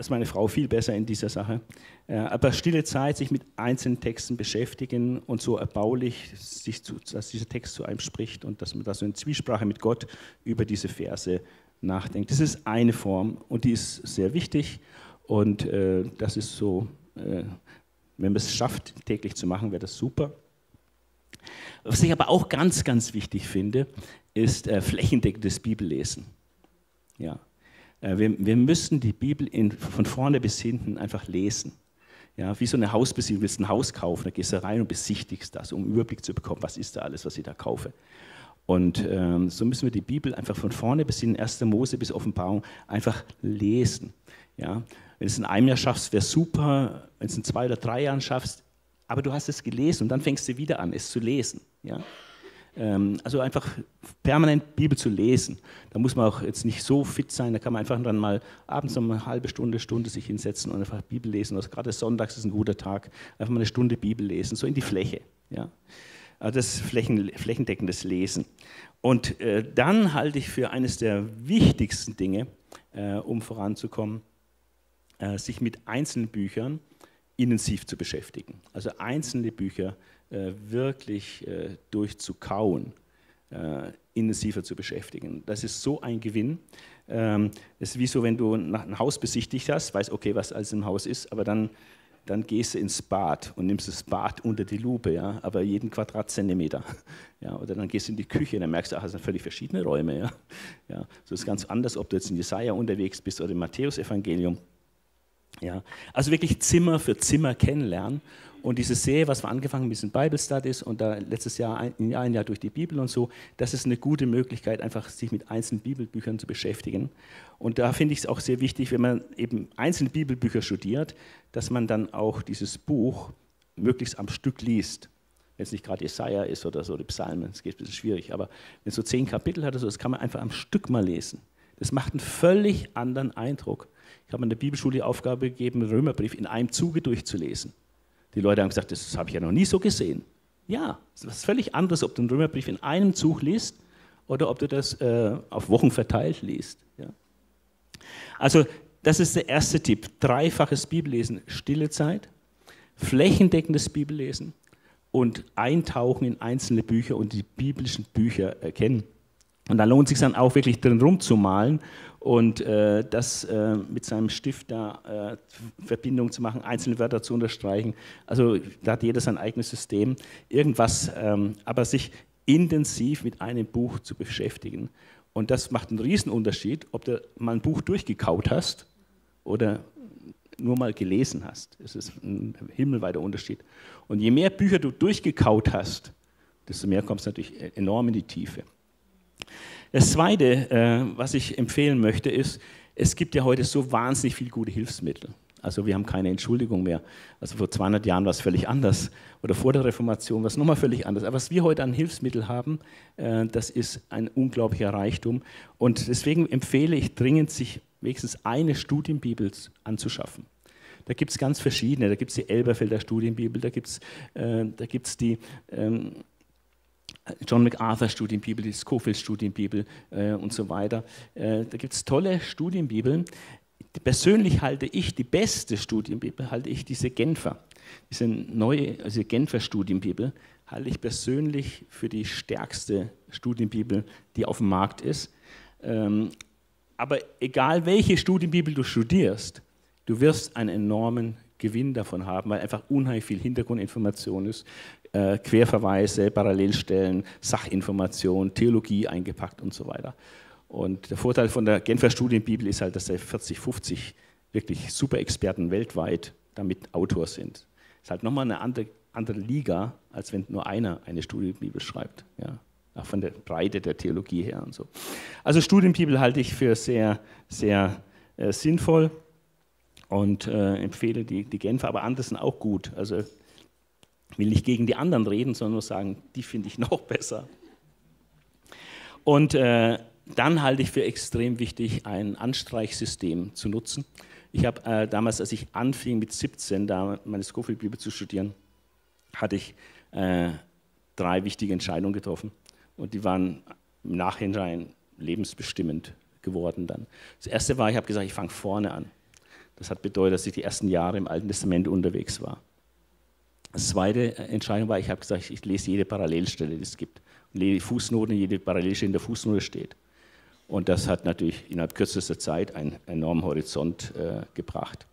Ist meine Frau viel besser in dieser Sache. Äh, aber stille Zeit, sich mit einzelnen Texten beschäftigen und so erbaulich, sich zu, dass dieser Text zu einem spricht und dass man da so in Zwiesprache mit Gott über diese Verse nachdenkt. Das ist eine Form und die ist sehr wichtig und äh, das ist so, äh, wenn man es schafft, täglich zu machen, wäre das super. Was ich aber auch ganz, ganz wichtig finde, ist äh, flächendeckendes Bibellesen. Ja, wir, wir müssen die Bibel in, von vorne bis hinten einfach lesen. Ja, wie so eine Hausbesichtigung. Du willst ein Haus kaufen, da gehst du rein und besichtigst das, um einen Überblick zu bekommen, was ist da alles, was ich da kaufe. Und ähm, so müssen wir die Bibel einfach von vorne bis in 1. Mose bis Offenbarung einfach lesen. Ja? Wenn es in einem Jahr schaffst, wäre super. Wenn du es in zwei oder drei Jahren schaffst, aber du hast es gelesen und dann fängst du wieder an, es zu lesen. Ja? Ähm, also einfach permanent Bibel zu lesen. Da muss man auch jetzt nicht so fit sein, da kann man einfach dann mal abends noch eine halbe Stunde, Stunde sich hinsetzen und einfach Bibel lesen. Also gerade sonntags ist ein guter Tag, einfach mal eine Stunde Bibel lesen, so in die Fläche. Ja? Also das flächen, flächendeckendes Lesen. Und äh, dann halte ich für eines der wichtigsten Dinge, äh, um voranzukommen, äh, sich mit einzelnen Büchern intensiv zu beschäftigen. Also einzelne Bücher äh, wirklich äh, durchzukauen, äh, intensiver zu beschäftigen. Das ist so ein Gewinn. Ähm, es ist wie so, wenn du ein Haus besichtigt hast, weißt, okay, was alles im Haus ist, aber dann, dann gehst du ins Bad und nimmst das Bad unter die Lupe, ja, aber jeden Quadratzentimeter. Ja, oder dann gehst du in die Küche, dann merkst du, ach, das sind völlig verschiedene Räume. Ja. Ja, so ist ganz anders, ob du jetzt in Jesaja unterwegs bist oder im Matthäusevangelium. Ja, also wirklich Zimmer für Zimmer kennenlernen. Und diese Serie, was wir angefangen haben mit diesen Bible Studies und da letztes Jahr ein, ein Jahr durch die Bibel und so, das ist eine gute Möglichkeit, einfach sich mit einzelnen Bibelbüchern zu beschäftigen. Und da finde ich es auch sehr wichtig, wenn man eben einzelne Bibelbücher studiert, dass man dann auch dieses Buch möglichst am Stück liest. Wenn es nicht gerade Jesaja ist oder so, die Psalmen, das geht ein bisschen schwierig, aber wenn es so zehn Kapitel hat, so, das kann man einfach am Stück mal lesen. Das macht einen völlig anderen Eindruck. Ich habe in der Bibelschule die Aufgabe gegeben, den Römerbrief in einem Zuge durchzulesen. Die Leute haben gesagt, das habe ich ja noch nie so gesehen. Ja, das ist völlig anderes, ob du den Römerbrief in einem Zug liest oder ob du das äh, auf Wochen verteilt liest. Ja. Also das ist der erste Tipp. Dreifaches Bibellesen, stille Zeit, flächendeckendes Bibellesen und Eintauchen in einzelne Bücher und die biblischen Bücher erkennen. Und da lohnt es sich dann auch wirklich drin rumzumalen und äh, das äh, mit seinem Stift da äh, Verbindung zu machen, einzelne Wörter zu unterstreichen. Also da hat jeder sein eigenes System. Irgendwas, ähm, aber sich intensiv mit einem Buch zu beschäftigen. Und das macht einen Riesenunterschied, ob du mal ein Buch durchgekaut hast oder nur mal gelesen hast. Es ist ein himmelweiter Unterschied. Und je mehr Bücher du durchgekaut hast, desto mehr kommst du natürlich enorm in die Tiefe. Das Zweite, äh, was ich empfehlen möchte, ist, es gibt ja heute so wahnsinnig viele gute Hilfsmittel. Also wir haben keine Entschuldigung mehr. Also vor 200 Jahren war es völlig anders oder vor der Reformation war es nochmal völlig anders. Aber was wir heute an Hilfsmitteln haben, äh, das ist ein unglaublicher Reichtum. Und deswegen empfehle ich dringend, sich wenigstens eine Studienbibel anzuschaffen. Da gibt es ganz verschiedene. Da gibt es die Elberfelder Studienbibel, da gibt es äh, die ähm, John MacArthur Studienbibel, die Scofield Studienbibel äh, und so weiter. Äh, da gibt es tolle Studienbibeln. Persönlich halte ich die beste Studienbibel, halte ich diese Genfer, diese neue, also Genfer Studienbibel, halte ich persönlich für die stärkste Studienbibel, die auf dem Markt ist. Ähm, aber egal welche Studienbibel du studierst, du wirst einen enormen Gewinn davon haben, weil einfach unheimlich viel Hintergrundinformation ist äh, Querverweise, Parallelstellen, Sachinformation, Theologie eingepackt und so weiter. Und der Vorteil von der Genfer Studienbibel ist halt, dass da 40, 50 wirklich super Experten weltweit damit Autor sind. Ist halt nochmal eine andere, andere Liga, als wenn nur einer eine Studienbibel schreibt. Ja. Auch von der Breite der Theologie her und so. Also Studienbibel halte ich für sehr, sehr äh, sinnvoll und äh, empfehle die, die Genfer, aber andere sind auch gut. Also will nicht gegen die anderen reden, sondern nur sagen, die finde ich noch besser. Und äh, dann halte ich für extrem wichtig, ein Anstreichsystem zu nutzen. Ich habe äh, damals, als ich anfing mit 17, da meine Scofield-Bibel zu studieren, hatte ich äh, drei wichtige Entscheidungen getroffen. Und die waren im Nachhinein lebensbestimmend geworden dann. Das erste war, ich habe gesagt, ich fange vorne an. Das hat bedeutet, dass ich die ersten Jahre im Alten Testament unterwegs war. Das zweite Entscheidung war, ich habe gesagt, ich lese jede Parallelstelle, die es gibt. Und lese die Fußnoten, jede Parallelstelle in der Fußnote steht. Und das hat natürlich innerhalb kürzester Zeit einen enormen Horizont äh, gebracht.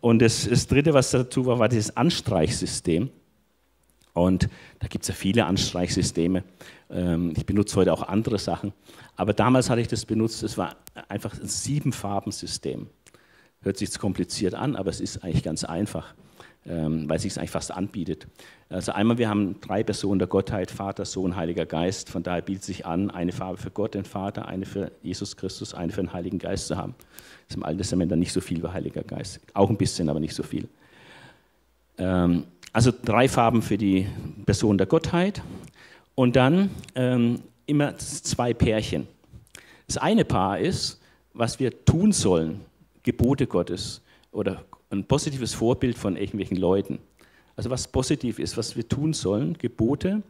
Und das, das, Dritte, was dazu war, war dieses Anstreichsystem. Und da gibt es ja viele Anstreichsysteme. Ähm, ich benutze heute auch andere Sachen. Aber damals hatte ich das benutzt, es war einfach ein Siebenfarbensystem. Hört sich kompliziert an, aber es ist eigentlich ganz einfach. Ähm, weil es sich eigentlich fast anbietet. Also einmal, wir haben drei Personen der Gottheit, Vater, Sohn, Heiliger Geist. Von daher bietet sich an, eine Farbe für Gott, den Vater, eine für Jesus Christus, eine für den Heiligen Geist zu haben. Das ist im Alten Testament dann nicht so viel wie Heiliger Geist. Auch ein bisschen, aber nicht so viel. Ähm, also drei Farben für die Person der Gottheit und dann ähm, immer zwei Pärchen. Das eine Paar ist, was wir tun sollen, Gebote Gottes oder ein positives Vorbild von irgendwelchen Leuten. Also was positiv ist, was wir tun sollen, Gebote.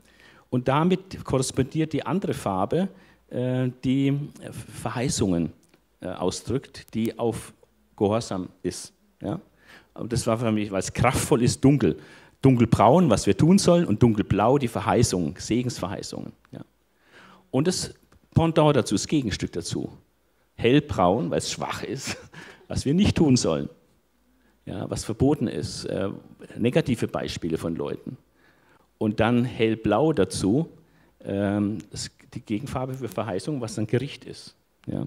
Und damit korrespondiert die andere Farbe, äh, die Verheißungen äh, ausdrückt, die auf Gehorsam ist. Ja? Und das war für mich, weil es kraftvoll ist, dunkel. Dunkelbraun, was wir tun sollen, und dunkelblau die Verheißungen, Segensverheißungen. Ja? Und das Pendant dazu, das Gegenstück dazu. Hellbraun, weil es schwach ist, was wir nicht tun sollen ja, was verboten ist, äh, negative Beispiele von Leuten. Und dann hellblau dazu, ähm, die Gegenfarbe für Verheißung, was dann Gericht ist. Ja.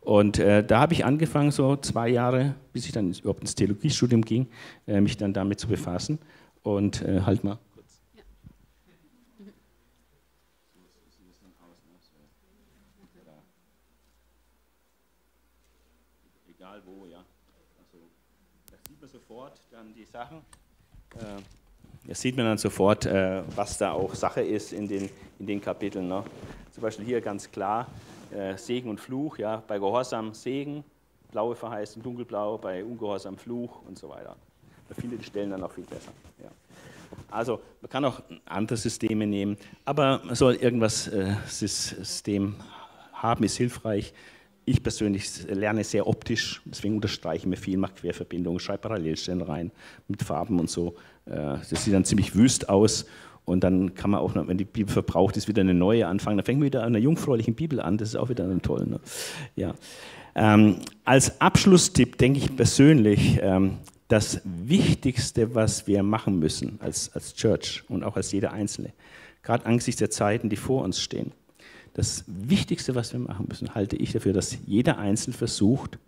Und äh, da habe ich angefangen, so zwei Jahre, bis ich dann überhaupt ins Theologiestudium ging, äh, mich dann damit zu befassen. Und äh, halt mal. sofort die Sachen. Äh, das sieht man dann sofort, äh, was da auch Sache ist in den, in den Kapiteln. Ne? Zum Beispiel hier ganz klar äh, Segen und Fluch. Ja? Bei Gehorsam Segen, blaue verheißen, dunkelblau, bei Ungehorsam Fluch und so weiter. Man findet die Stellen dann auch viel besser. Ja. Also man kann auch andere Systeme nehmen, aber man soll irgendwas äh, System haben, ist hilfreich. Ich persönlich lerne sehr optisch, deswegen unterstreiche ich mir viel, mache Querverbindungen, schreibe Parallelstellen rein mit Farben und so. Äh, das sieht dann ziemlich wüst aus. Und dann kann man auch, noch, wenn die Bibel verbraucht ist, wieder eine neue anfangen. Dann fängt man wieder an einer jungfräulichen Bibel an. Das ist auch wieder ein toll. Ne? Ja. Ähm, als Abschlusstipp denke ich persönlich, ähm, das Wichtigste, was wir machen müssen als, als Church und auch als jeder Einzelne, gerade angesichts der Zeiten, die vor uns stehen, das Wichtigste, was wir machen müssen, halte ich dafür, dass jeder Einzelne versucht,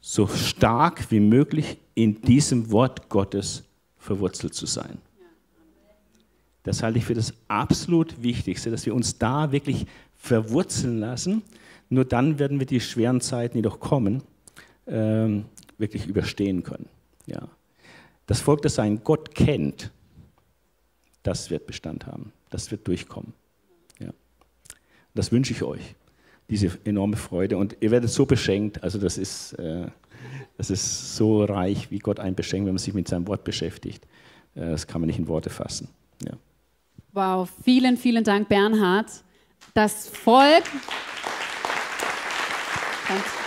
so stark wie möglich in diesem Wort Gottes verwurzelt zu sein. Das halte ich für das absolut Wichtigste, dass wir uns da wirklich verwurzeln lassen. Nur dann werden wir die schweren Zeiten, die doch kommen, ähm, wirklich überstehen können. Ja. Das Volk, das seinen Gott kennt, das wird Bestand haben. Das wird durchkommen. Das wünsche ich euch, diese enorme Freude. Und ihr werdet so beschenkt, also das ist, äh, das ist so reich, wie Gott einen beschenkt, wenn man sich mit seinem Wort beschäftigt. Äh, das kann man nicht in Worte fassen. Ja. Wow, vielen, vielen Dank, Bernhard. Das Volk. Danke.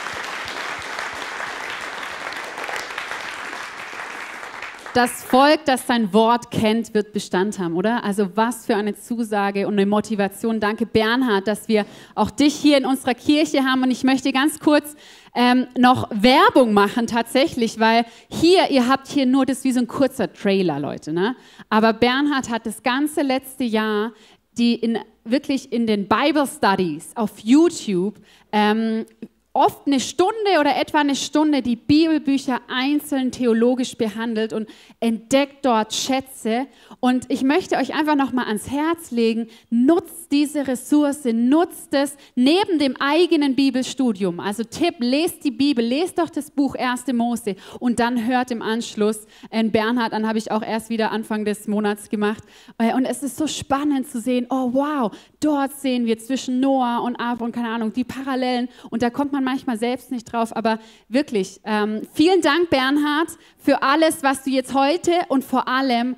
Das Volk, das sein Wort kennt, wird Bestand haben, oder? Also was für eine Zusage und eine Motivation. Danke, Bernhard, dass wir auch dich hier in unserer Kirche haben. Und ich möchte ganz kurz ähm, noch Werbung machen tatsächlich, weil hier, ihr habt hier nur das wie so ein kurzer Trailer, Leute. Ne? Aber Bernhard hat das ganze letzte Jahr die in, wirklich in den Bible Studies auf YouTube ähm, oft eine Stunde oder etwa eine Stunde die Bibelbücher einzeln theologisch behandelt und entdeckt dort Schätze. Und ich möchte euch einfach noch mal ans Herz legen, nutzt diese Ressource, nutzt es neben dem eigenen Bibelstudium. Also Tipp, lest die Bibel, lest doch das Buch 1. Mose und dann hört im Anschluss in Bernhard an, habe ich auch erst wieder Anfang des Monats gemacht. Äh, und es ist so spannend zu sehen, oh wow, dort sehen wir zwischen Noah und Abraham, keine Ahnung, die Parallelen. Und da kommt man man manchmal selbst nicht drauf, aber wirklich, ähm, vielen Dank, Bernhard, für alles, was du jetzt heute und vor allem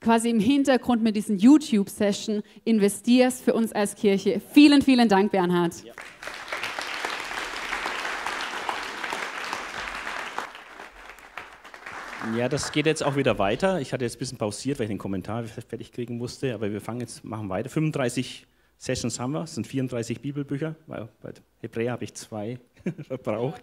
quasi im Hintergrund mit diesen YouTube-Session investierst für uns als Kirche. Vielen, vielen Dank, Bernhard. Ja. Ja, das geht jetzt auch wieder weiter. Ich hatte jetzt ein bisschen pausiert, weil ich den Kommentar fertig kriegen musste, aber wir fangen jetzt, machen weiter. 35 Sessions haben wir, es sind 34 Bibelbücher, weil bei Hebräer habe ich zwei verbraucht.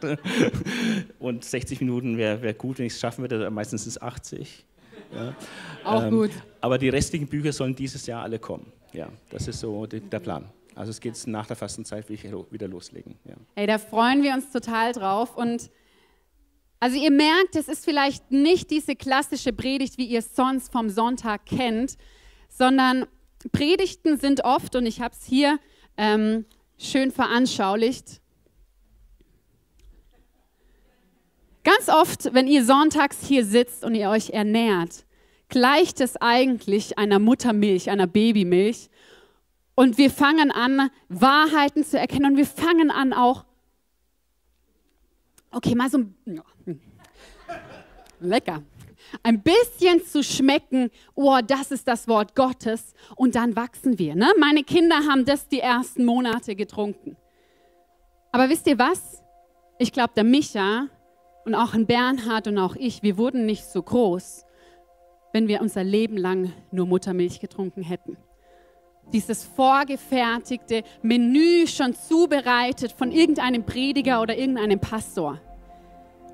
Und 60 Minuten wäre wär gut, wenn ich es schaffen würde, meistens sind es 80. Ja. Auch ähm, gut. Aber die restlichen Bücher sollen dieses Jahr alle kommen. Ja, das ist so die, der Plan. Also es geht nach der Fastenzeit wieder loslegen. Ja. Hey, da freuen wir uns total drauf und Also ihr merkt, es ist vielleicht nicht diese klassische Predigt, wie ihr es sonst vom Sonntag kennt, sondern Predigten sind oft, und ich habe es hier ähm, schön veranschaulicht, ganz oft, wenn ihr sonntags hier sitzt und ihr euch ernährt, gleicht es eigentlich einer Muttermilch, einer Babymilch. Und wir fangen an, Wahrheiten zu erkennen. Und wir fangen an auch, okay, mal so lecker, ein bisschen zu schmecken, oh, das ist das Wort Gottes und dann wachsen wir. Ne? Meine Kinder haben das die ersten Monate getrunken. Aber wisst ihr was? Ich glaube, der Micha und auch ein Bernhard und auch ich, wir wurden nicht so groß, wenn wir unser Leben lang nur Muttermilch getrunken hätten. Dieses vorgefertigte Menü schon zubereitet von irgendeinem Prediger oder irgendeinem Pastor.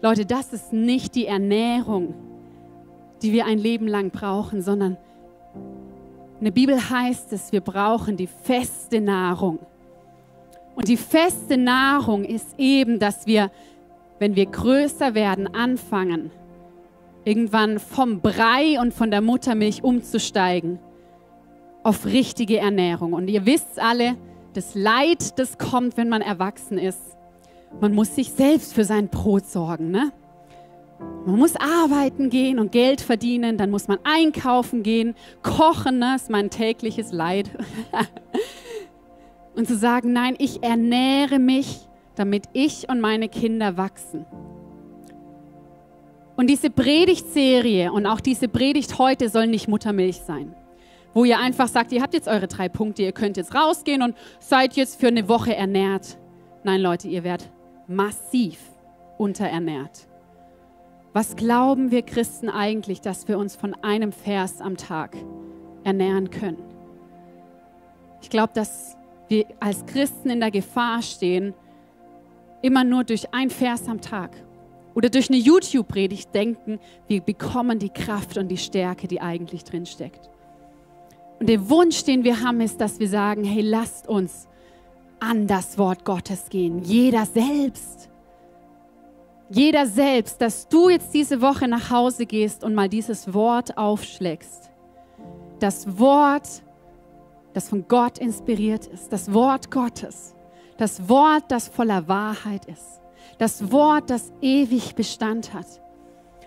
Leute, das ist nicht die Ernährung, die wir ein Leben lang brauchen, sondern in der Bibel heißt es, wir brauchen die feste Nahrung. Und die feste Nahrung ist eben, dass wir, wenn wir größer werden, anfangen, irgendwann vom Brei und von der Muttermilch umzusteigen auf richtige Ernährung. Und ihr wisst alle, das Leid, das kommt, wenn man erwachsen ist. Man muss sich selbst für sein Brot sorgen. Ne? Man muss arbeiten gehen und Geld verdienen, dann muss man einkaufen gehen, kochen, ne? das ist mein tägliches Leid. und zu sagen, nein, ich ernähre mich, damit ich und meine Kinder wachsen. Und diese Predigtserie und auch diese Predigt heute soll nicht Muttermilch sein, wo ihr einfach sagt, ihr habt jetzt eure drei Punkte, ihr könnt jetzt rausgehen und seid jetzt für eine Woche ernährt. Nein, Leute, ihr werdet massiv unterernährt. Was glauben wir Christen eigentlich, dass wir uns von einem Vers am Tag ernähren können? Ich glaube, dass wir als Christen in der Gefahr stehen, immer nur durch ein Vers am Tag oder durch eine YouTube-Predigt denken, wir bekommen die Kraft und die Stärke, die eigentlich drin steckt. Und der Wunsch, den wir haben, ist, dass wir sagen, hey, lasst uns an das Wort Gottes gehen. Jeder selbst. Jeder selbst, dass du jetzt diese Woche nach Hause gehst und mal dieses Wort aufschlägst. Das Wort, das von Gott inspiriert ist. Das Wort Gottes. Das Wort, das voller Wahrheit ist. Das Wort, das ewig Bestand hat.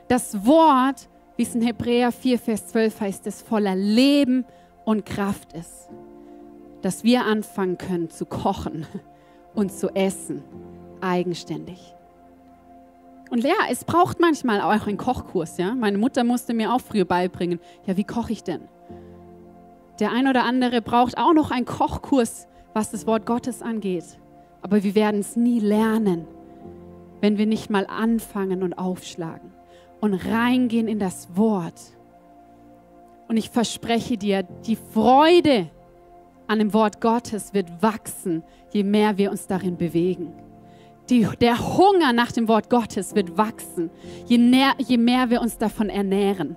Das Wort, wie es in Hebräer 4, Vers 12 heißt, das voller Leben und Kraft ist. Dass wir anfangen können zu kochen und zu essen, eigenständig. Und ja, es braucht manchmal auch einen Kochkurs. Ja? Meine Mutter musste mir auch früher beibringen, ja, wie koche ich denn? Der ein oder andere braucht auch noch einen Kochkurs, was das Wort Gottes angeht. Aber wir werden es nie lernen, wenn wir nicht mal anfangen und aufschlagen und reingehen in das Wort. Und ich verspreche dir, die Freude an dem Wort Gottes wird wachsen, je mehr wir uns darin bewegen. Die, der Hunger nach dem Wort Gottes wird wachsen, je, näher, je mehr wir uns davon ernähren.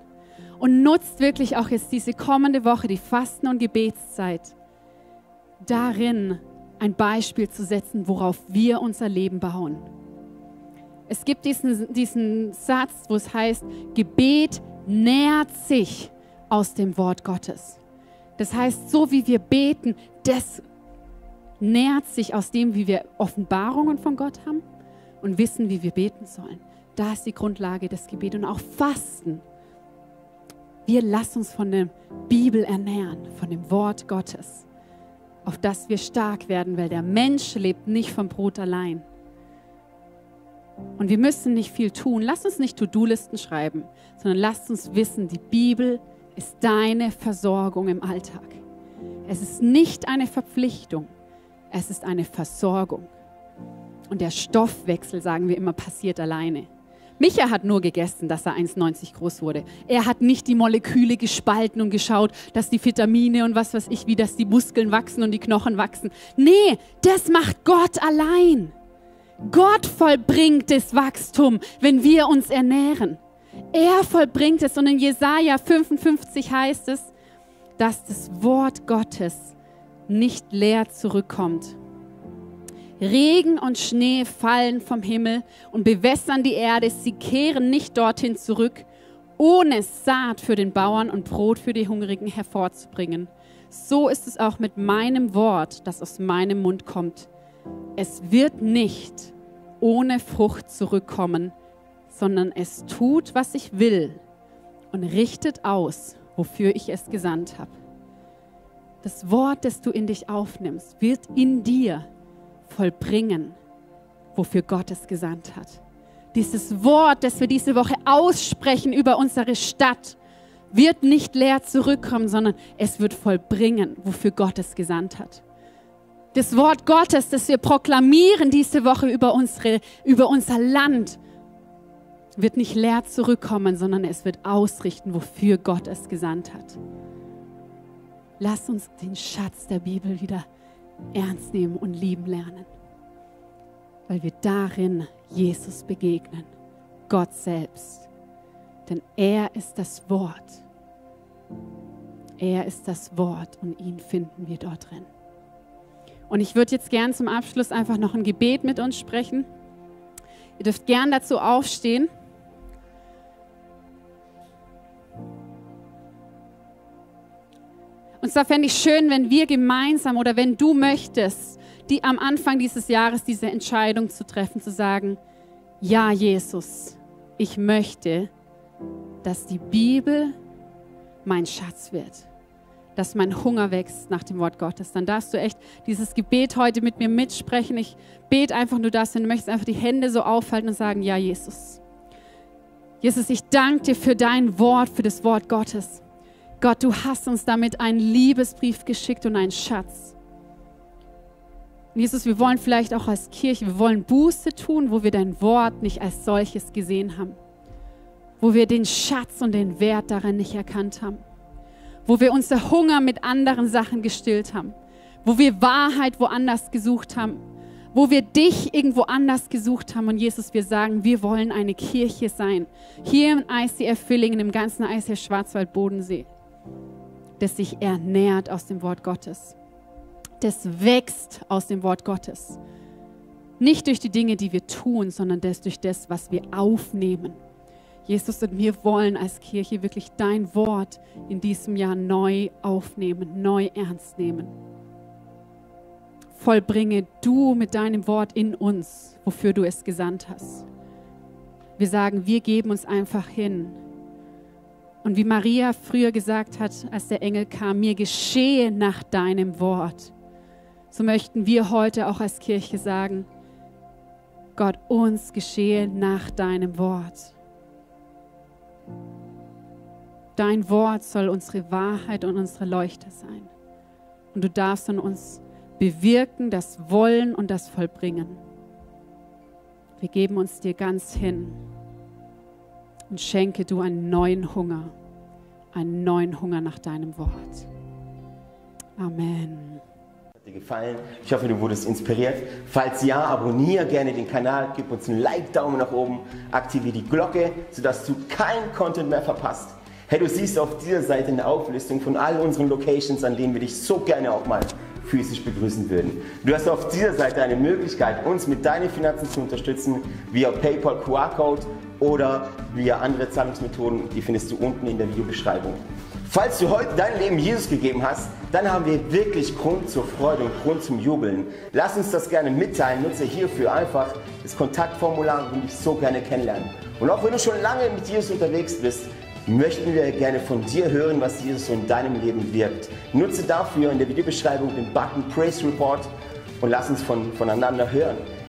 Und nutzt wirklich auch jetzt diese kommende Woche, die Fasten- und Gebetszeit, darin ein Beispiel zu setzen, worauf wir unser Leben bauen. Es gibt diesen, diesen Satz, wo es heißt, Gebet nährt sich aus dem Wort Gottes. Das heißt, so wie wir beten, das nährt sich aus dem, wie wir Offenbarungen von Gott haben und wissen, wie wir beten sollen. Da ist die Grundlage des Gebets und auch Fasten. Wir lassen uns von der Bibel ernähren, von dem Wort Gottes, auf das wir stark werden, weil der Mensch lebt nicht vom Brot allein, und wir müssen nicht viel tun. Lass uns nicht To-Do-Listen schreiben, sondern lasst uns wissen, die Bibel ist deine Versorgung im Alltag. Es ist nicht eine Verpflichtung, es ist eine Versorgung. Und der Stoffwechsel, sagen wir immer, passiert alleine. Micha hat nur gegessen, dass er 1,90 groß wurde. Er hat nicht die Moleküle gespalten und geschaut, dass die Vitamine und was weiß ich, wie dass die Muskeln wachsen und die Knochen wachsen. Nee, das macht Gott allein. Gott vollbringt das Wachstum, wenn wir uns ernähren. Er vollbringt es. Und in Jesaja 55 heißt es, dass das Wort Gottes nicht leer zurückkommt. Regen und Schnee fallen vom Himmel und bewässern die Erde. Sie kehren nicht dorthin zurück, ohne Saat für den Bauern und Brot für die Hungrigen hervorzubringen. So ist es auch mit meinem Wort, das aus meinem Mund kommt. Es wird nicht ohne Frucht zurückkommen, sondern es tut, was ich will und richtet aus, wofür ich es gesandt habe. Das Wort, das du in dich aufnimmst, wird in dir vollbringen, wofür Gott es gesandt hat. Dieses Wort, das wir diese Woche aussprechen über unsere Stadt, wird nicht leer zurückkommen, sondern es wird vollbringen, wofür Gott es gesandt hat. Das Wort Gottes, das wir proklamieren diese Woche über, unsere, über unser Land, wird nicht leer zurückkommen, sondern es wird ausrichten, wofür Gott es gesandt hat. Lass uns den Schatz der Bibel wieder ernst nehmen und lieben lernen, weil wir darin Jesus begegnen, Gott selbst. Denn er ist das Wort. Er ist das Wort und ihn finden wir dort drin. Und ich würde jetzt gern zum Abschluss einfach noch ein Gebet mit uns sprechen. Ihr dürft gern dazu aufstehen. Und zwar fände ich schön, wenn wir gemeinsam oder wenn du möchtest, die am Anfang dieses Jahres diese Entscheidung zu treffen, zu sagen, ja Jesus, ich möchte, dass die Bibel mein Schatz wird, dass mein Hunger wächst nach dem Wort Gottes. Dann darfst du echt dieses Gebet heute mit mir mitsprechen. Ich bete einfach nur das, wenn du möchtest, einfach die Hände so aufhalten und sagen, ja Jesus. Jesus, ich danke dir für dein Wort, für das Wort Gottes. Gott, du hast uns damit einen Liebesbrief geschickt und einen Schatz. Jesus, wir wollen vielleicht auch als Kirche, wir wollen Buße tun, wo wir dein Wort nicht als solches gesehen haben. Wo wir den Schatz und den Wert darin nicht erkannt haben. Wo wir unser Hunger mit anderen Sachen gestillt haben. Wo wir Wahrheit woanders gesucht haben. Wo wir dich irgendwo anders gesucht haben. Und Jesus, wir sagen, wir wollen eine Kirche sein. Hier im ICF Villingen, im ganzen ICF Schwarzwald Bodensee das sich ernährt aus dem Wort Gottes. Das wächst aus dem Wort Gottes. Nicht durch die Dinge, die wir tun, sondern das durch das, was wir aufnehmen. Jesus und wir wollen als Kirche wirklich dein Wort in diesem Jahr neu aufnehmen, neu ernst nehmen. Vollbringe du mit deinem Wort in uns, wofür du es gesandt hast. Wir sagen, wir geben uns einfach hin und wie Maria früher gesagt hat, als der Engel kam, mir geschehe nach deinem Wort, so möchten wir heute auch als Kirche sagen, Gott, uns geschehe nach deinem Wort. Dein Wort soll unsere Wahrheit und unsere Leuchte sein. Und du darfst an uns bewirken, das Wollen und das Vollbringen. Wir geben uns dir ganz hin und schenke du einen neuen Hunger, einen neuen Hunger nach deinem Wort. Amen. Hat dir gefallen? Ich hoffe, du wurdest inspiriert. Falls ja, abonniere gerne den Kanal, gib uns einen Like-Daumen nach oben, aktiviere die Glocke, sodass du keinen Content mehr verpasst. Hey, du siehst auf dieser Seite eine Auflistung von all unseren Locations, an denen wir dich so gerne auch mal physisch begrüßen würden. Du hast auf dieser Seite eine Möglichkeit, uns mit deinen Finanzen zu unterstützen, via PayPal QR-Code oder via andere Zahlungsmethoden, die findest du unten in der Videobeschreibung. Falls du heute dein Leben Jesus gegeben hast, dann haben wir wirklich Grund zur Freude und Grund zum Jubeln. Lass uns das gerne mitteilen. Nutze hierfür einfach das Kontaktformular und dich so gerne kennenlernen. Und auch wenn du schon lange mit Jesus unterwegs bist, möchten wir gerne von dir hören, was Jesus in deinem Leben wirkt. Nutze dafür in der Videobeschreibung den Button Praise Report und lass uns von, voneinander hören.